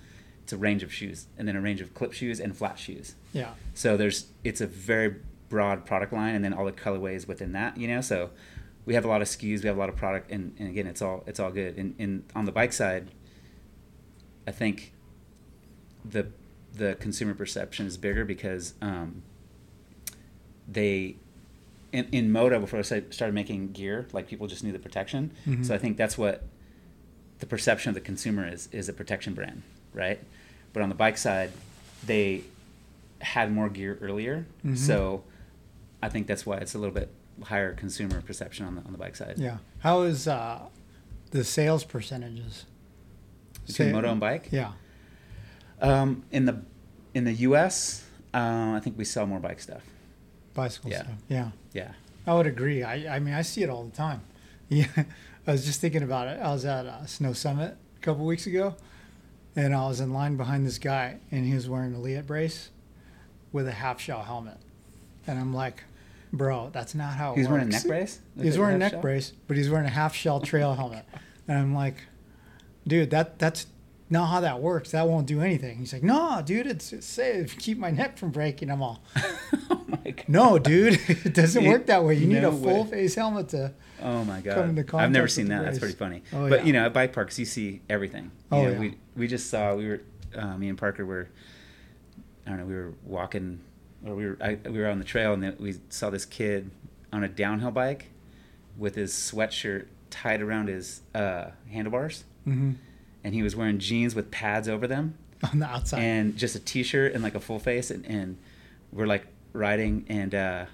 it's a range of shoes, and then a range of clip shoes and flat shoes. Yeah. So there's it's a very broad product line, and then all the colorways within that. You know, so we have a lot of SKUs, we have a lot of product, and, and again, it's all it's all good. And, and on the bike side, I think the the consumer perception is bigger because um, they in, in moto before I started making gear, like people just knew the protection. Mhm. So I think that's what the perception of the consumer is is a protection brand, right? But on the bike side, they had more gear earlier, Mhm. so I think that's why it's a little bit higher consumer perception on the on the bike side. Yeah. How is uh, the sales percentages? Between Say- moto and bike, Yeah. um, in the in the U.S., uh, I think we sell more bike stuff. Bicycle Yeah. stuff. Yeah. Yeah. I would agree. I, I mean, I see it all the time. Yeah. I was just thinking about it. I was at uh, Snow Summit a couple weeks ago, and I was in line behind this guy, and he was wearing a Leatt brace with a half shell helmet. And I'm like, bro, that's not how it He's works. wearing a neck brace. He's wearing a neck shell? brace, but he's wearing a half shell trail helmet. And I'm like, dude, that that's not how that works. That won't do anything. He's like, no, dude, it's, it's safe. Keep my neck from breaking. I'm all, oh my god. no, dude, it doesn't You- work that way. You need a full way. face helmet to. Oh my god! I've never seen that. That's pretty funny. Oh, but yeah. you know, at bike parks, you see everything. You Oh, know, yeah. We we just saw we were uh, me and Parker were I don't know we were walking or we were I, we were on the trail and we saw this kid on a downhill bike with his sweatshirt tied around his uh, handlebars. Hmm and he was wearing jeans with pads over them. On the outside. and just a t-shirt and like a full face and, and we're like riding and uh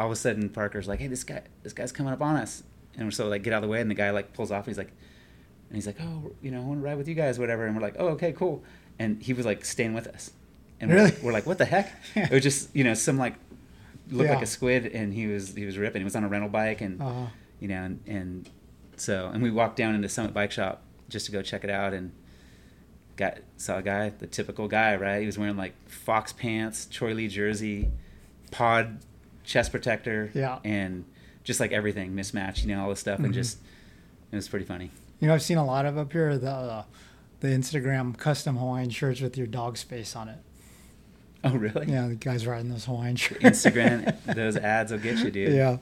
all of a sudden parker's like hey this guy this guy's coming up on us. And we're so like get out of the way and the guy like pulls off and he's like and he's like oh you know i want to ride with you guys whatever. And we're like oh okay cool. And he was like staying with us and we're, Really? we're like what the heck it was just you know some like looked like a squid and he was he was ripping he was on a rental bike and uh, you know, and, and so and we walked down into Summit Bike Shop just to go check it out and got saw a guy, the typical guy, right? He was wearing like fox pants, Troy Lee jersey, pod chest protector, Yeah. and just like everything mismatched, you know, all this stuff, and Mhm. just it was pretty funny. you know, I've seen a lot of up here the uh, the Instagram custom Hawaiian shirts with your dog's face on it. Oh, really? Yeah, the guys riding those Hawaiian shirts. Instagram, those ads will get you, dude. Yeah.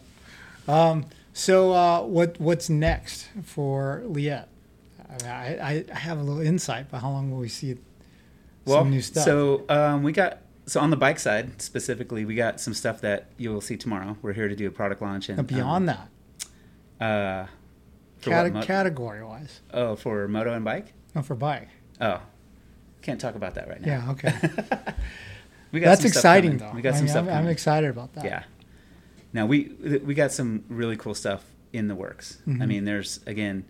Um, so uh, what what's next for Leatt? I, I, I have a little insight, but how long will we see Well, some new stuff? so um, we got so on the bike side specifically, we got some stuff that you will see tomorrow. We're here to do a product launch and beyond um, that, Uh, for cate- mo- category wise, oh, for moto and bike. no, for bike. Oh, can't talk about that right now. Yeah, okay. we got That's some exciting, coming. We got I some mean, stuff. I'm, I'm excited about that. Yeah. Now we we got some really cool stuff in the works. I Mhm. mean, there's again,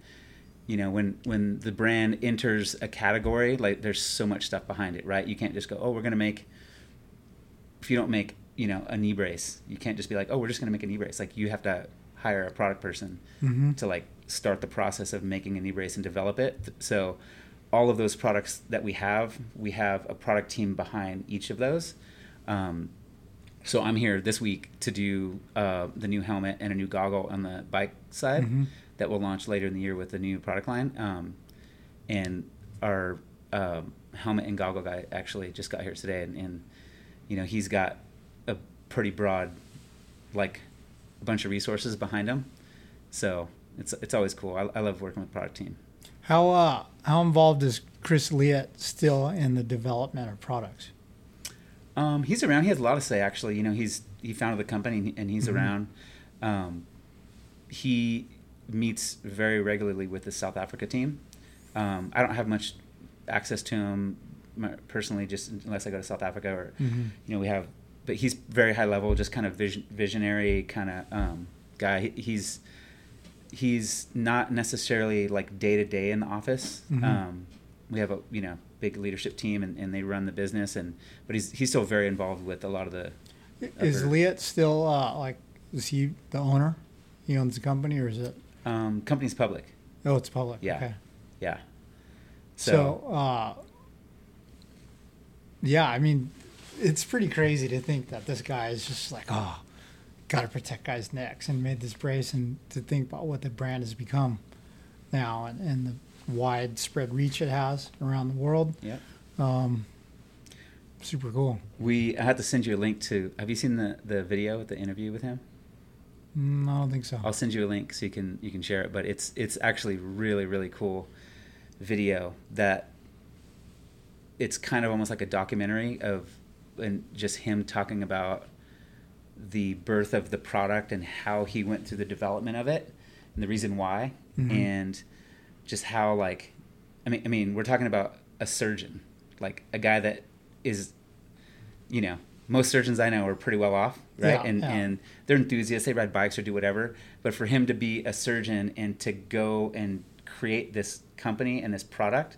you know, when when the brand enters a category, like there's so much stuff behind it, right? You can't just go, oh, we're gonna make. If you don't make, you know, a knee brace, you can't just be like, oh, we're just gonna make a knee brace. Like you have to hire a product person hmm to like start the process of making a knee brace and develop it. So all of those products that we have, we have a product team behind each of those. Um, so I'm here this week to do uh, the new helmet and a new goggle on the bike side Mhm. that will launch later in the year with the new product line. Um, and our um helmet and goggle guy actually just got here today, and, and you know he's got a pretty broad, like, a bunch of resources behind him. So it's it's always cool. I, I love working with product team. How uh, how involved is Chris Leatt still in the development of products? Um, he's around. He has a lot to say. Actually, you know, he's he founded the company and he's Mhm. around. Um, he meets very regularly with the South Africa team. Um, I don't have much access to him personally, just unless I go to South Africa or Mhm. you know we have. But he's very high level, just kind of vision, visionary kind of um, guy. He, he's he's not necessarily like day to day in the office. Mhm. Um, we have a you know big leadership team and, and they run the business and but he's he's still very involved with a lot of the Is Upper- Leatt still uh, like is he the owner? He owns the company, or is it? um, company's public. Oh, it's public. Yeah. Okay. Yeah. So, uh, yeah, I mean, it's pretty crazy to think that this guy is just like, oh, got to protect guys' necks and made this brace and to think about what the brand has become now and, and the widespread reach it has around the world. Yeah. Um, super cool. We I had to send you a link to. Have you seen the the video with the interview with him? Mm, I don't think so. I'll send you a link so you can you can share it. But it's it's actually really really cool video that it's kind of almost like a documentary of and just him talking about the birth of the product and how he went through the development of it and the reason why Mhm. and just how like I mean I mean we're talking about a surgeon like a guy that is you know most surgeons I know are pretty well off right Yeah, and yeah. and they're enthusiasts they ride bikes or do whatever but for him to be a surgeon and to go and create this company and this product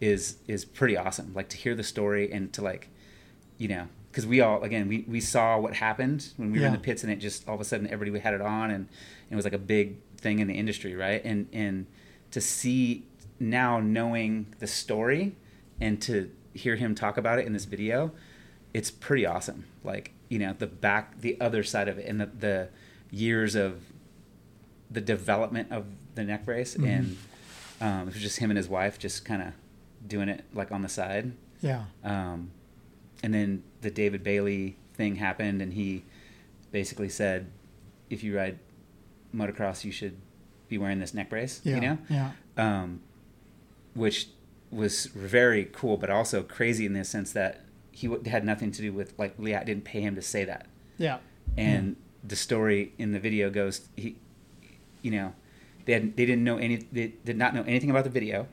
is is pretty awesome like to hear the story and to like you know because we all again we, we saw what happened when we were in the pits and it just all of a sudden everybody had it on and it was like a big thing in the industry right and and to see now knowing the story and to hear him talk about it in this video it's pretty awesome like you know the back the other side of it and the, the years of the development of the neck brace Mhm. and um, it was just him and his wife just kind of doing it like on the side Yeah. um, and then the David Bailey thing happened, and he basically said, if you ride motocross, you should be wearing this neck brace. Yeah. You know, Yeah. um, which was very cool, but also crazy in the sense that he w- had nothing to do with like Leatt didn't pay him to say that, Yeah. and the story in the video goes he, you know, they had they didn't know any they did not know anything about the video,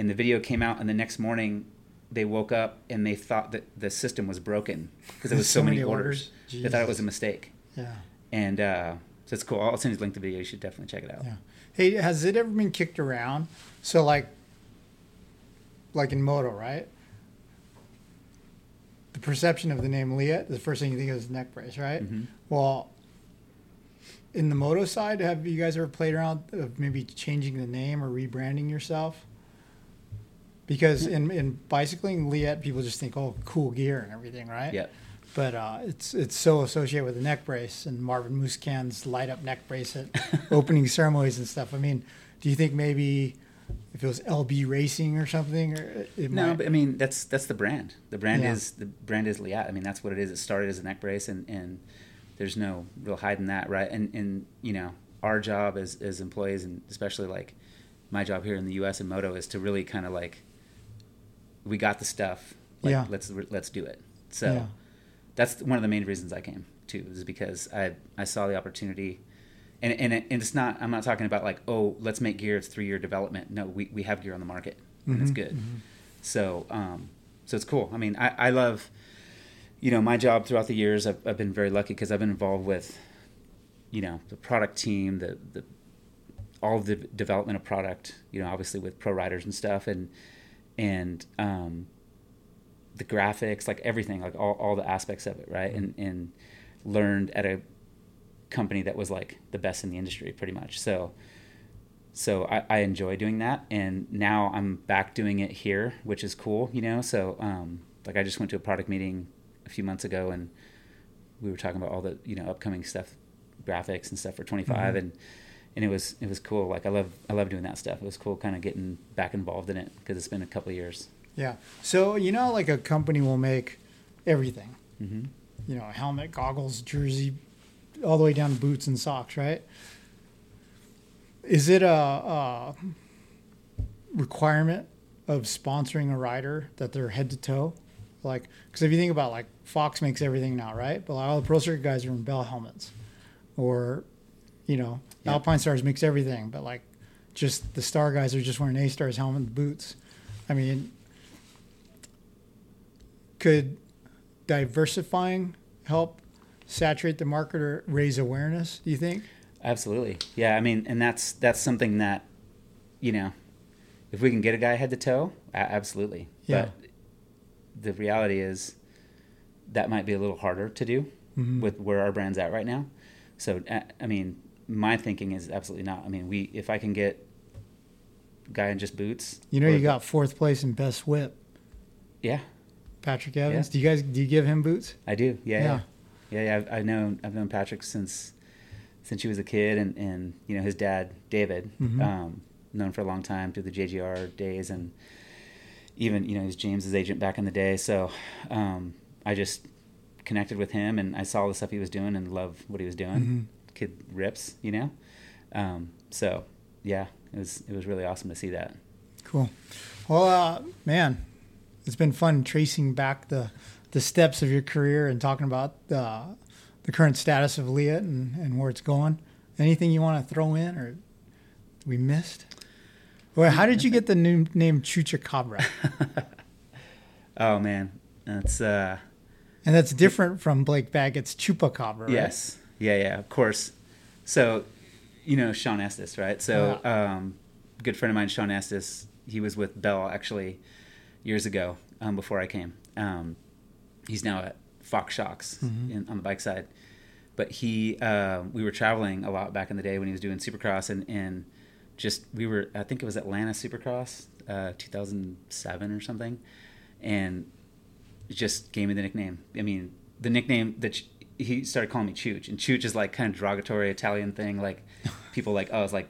and the video came out, and the next morning they woke up and they thought that the system was broken because there was so, many, orders. They thought it was a mistake, Yeah. and uh, so it's cool. I'll send you the link to the video. You should definitely check it out. Yeah. Hey, has it ever been kicked around? So like, like in moto, right? The perception of the name Leatt, the first thing you think of is neck brace, right? Mhm. Well, in the moto side, have you guys ever played around of maybe changing the name or rebranding yourself? Because in, in bicycling, Leatt, people just think, oh, cool gear and everything, right? Yep. But uh, it's it's so associated with the neck brace and Marvin Musquin's light up neck brace at opening ceremonies and stuff. I mean, do you think maybe if it was LB Racing or something, or it No, might, but I mean that's that's the brand. The brand Yeah. is the brand is Leatt. I mean that's what it is. It started as a neck brace, and and there's no real hiding that, right? And and you know our job as as employees, and especially like my job here in the U.S. in moto is to really kind of like we got the stuff. Like, Yeah. Let's let's do it. So Yeah. that's one of the main reasons I came too, is because I I saw the opportunity. And, and, it, and it's not. I'm not talking about like, oh, let's make gear. It's three year development. No, we, we have gear on the market, and it's Mhm, good. mhm. So, um, so it's cool. I mean, I, I love, you know, my job throughout the years. I've, I've been very lucky because I've been involved with, you know, the product team, the the all of the development of product. You know, obviously with pro riders and stuff, and and um, the graphics, like everything, like all, all the aspects of it, right? And and learned at a company that was like the best in the industry, pretty much. So so I, I enjoy doing that and now i'm back doing it here which is cool you know so um, like i just went to a product meeting a few months ago and we were talking about all the you know upcoming stuff graphics and stuff for 25 Mhm. and and it was it was cool like i love i love doing that stuff it was cool kind of getting back involved in it because it's been a couple of years yeah. So you know, like a company will make everything. mm-hmm. You know, helmet, goggles, jersey, all the way down to boots and socks, right? Is it a, a requirement of sponsoring a rider that they're head to toe? Like, because if you think about like Fox makes everything now, right? But like all the pro circuit guys are in Bell helmets, or you know, Yeah. Alpinestars makes everything, but like just the Star guys are just wearing A Stars helmet and boots. I mean, could diversifying help saturate the market or raise awareness? Do you think? Absolutely. Yeah, I mean, and that's that's something that, you know, if we can get a guy head to toe, absolutely. Yeah. But the reality is that might be a little harder to do Mhm. with where our brand's at right now. So uh, I mean, my thinking is absolutely not. I mean, we if I can get guy in just boots, You know, you got fourth place in best whip, yeah, Patrick Evans. Yeah. Do you guys do you give him boots? I do. Yeah, yeah, yeah, yeah. I've, I've known I've known Patrick since since he was a kid, and and you know his dad David, Mhm. um, known for a long time through the JGR days, and even you know he's James's agent back in the day. So um, I just connected with him, and I saw the stuff he was doing, and love what he was doing. Kid rips, you know. Um, so yeah, it was it was really awesome to see that. Cool. Well, uh, man, it's been fun tracing back the the steps of your career and talking about uh, the current status of Leatt and, and where it's going. Anything you want to throw in or we missed? Well, how did you get the new name Chuchacabra? Oh man, that's uh, And that's different from Blake Baggett's Chupacabra, right? Yes. Yeah, yeah, of course. So, you know Sean Estes, right? So, um, good friend of mine, Sean Estes, he was with Bell actually years ago um, before I came. Um, he's now at Fox Shocks Mhm. in, on the bike side. But he, uh, we were traveling a lot back in the day when he was doing Supercross, and, and just we were, I think it was Atlanta Supercross, uh, 2007 or something, and just gave me the nickname. I mean, the nickname that he started calling me Chooch, and Chooch is like kind of derogatory Italian thing, like people like oh it's like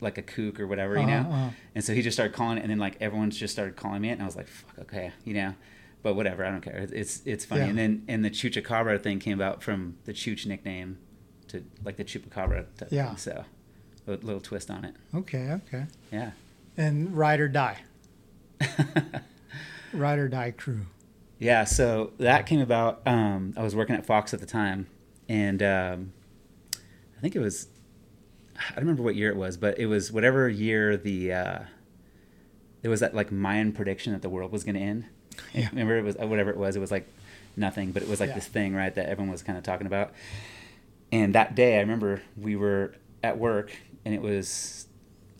like a kook or whatever, you know. Uh-huh, uh-huh. And so he just started calling it, and then like everyone just started calling me it, and I was like, fuck, okay, you know. But whatever, I don't care. It's it's funny. Yeah. And then and the Chupacabra thing came about from the Chooch nickname to like the Chupacabra. Type Yeah. Thing, so a little twist on it. Okay, okay. Yeah. And Ride or Die. Ride or Die crew. Yeah, so that came about. Um, I was working at Fox at the time, and um, I think it was I don't remember what year it was, but it was whatever year the uh, there was that like Mayan prediction that the world was going to end. Yeah. Remember it was uh, whatever it was. It was like nothing, but it was like Yeah. this thing, right? That everyone was kind of talking about. And that day, I remember we were at work, and it was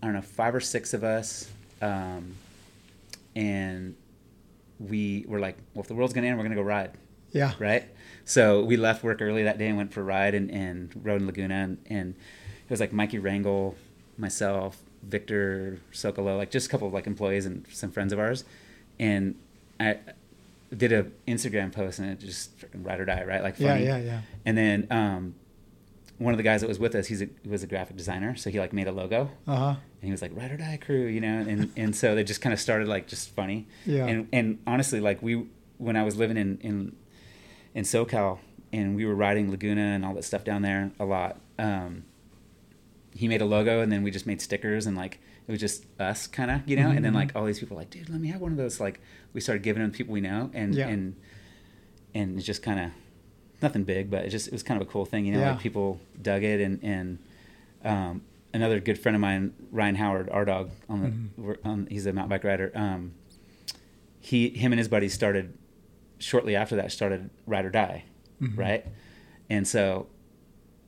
I don't know five or six of us, um, and we were like, well, if the world's to end, we're to go ride Yeah. right? So we left work early that day and went for a ride and, and rode in Laguna and, and it was like Mikey Rangel, myself, Victor Socolo, like just a couple of like employees and some friends of ours. And I did a Instagram post and it just freaking ride or die, right? Like Yeah, yeah, yeah. And then um, one of the guys that was with us, he's a, he was a graphic designer, so he like made a logo Uh huh. and he was like ride or die crew you know and and so they just kind of started like just funny Yeah. and and honestly like we when i was living in in in socal and we were riding laguna and all that stuff down there a lot um he made a logo and then we just made stickers and like it was just us kind of you know and then Mhm. like all these people were like dude let me have one of those like we started giving them to people we know and Yeah. and and it's just kind of nothing big but it just it was kind of a cool thing you know Yeah. like people dug it and and um another good friend of mine ryan howard our dog on the mm-hmm. on, he's a mountain bike rider um he him and his buddies started shortly after that started ride or die Mhm. right and so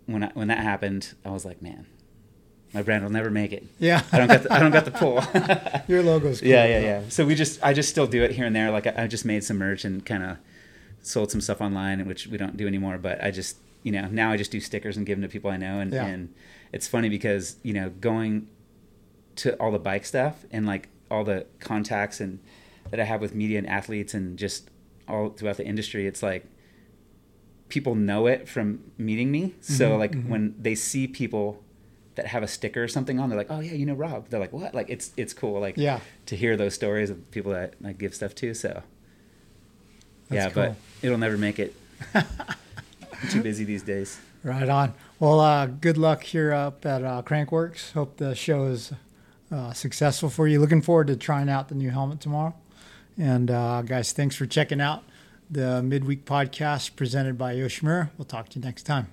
when I, when that happened i was like man my brand will never make it Yeah. i don't got the, i don't got the pull Your logo's cool. yeah, yeah, yeah. So we just, I just still do it here and there. Like I, I just made some merch and kind of sold some stuff online, which we don't do anymore. But I just, you know, now I just do stickers and give them to people I know. And, Yeah. and it's funny because you know, going to all the bike stuff and like all the contacts and that I have with media and athletes and just all throughout the industry, it's like people know it from meeting me. So Mhm, like mhm. when they see people that have a sticker or something on, they're like, "Oh yeah, you know Rob." They're like, "What?" Like it's it's cool. Like Yeah. to hear those stories of people that I give stuff to. So That's yeah, cool. but it'll never make it. I'm too busy these days. Right on. Well, uh, good luck here up at uh, Crankworx. Hope the show is uh, successful for you. Looking forward to trying out the new helmet tomorrow. And uh, guys, thanks for checking out the midweek podcast presented by Yoshimura. We'll talk to you next time.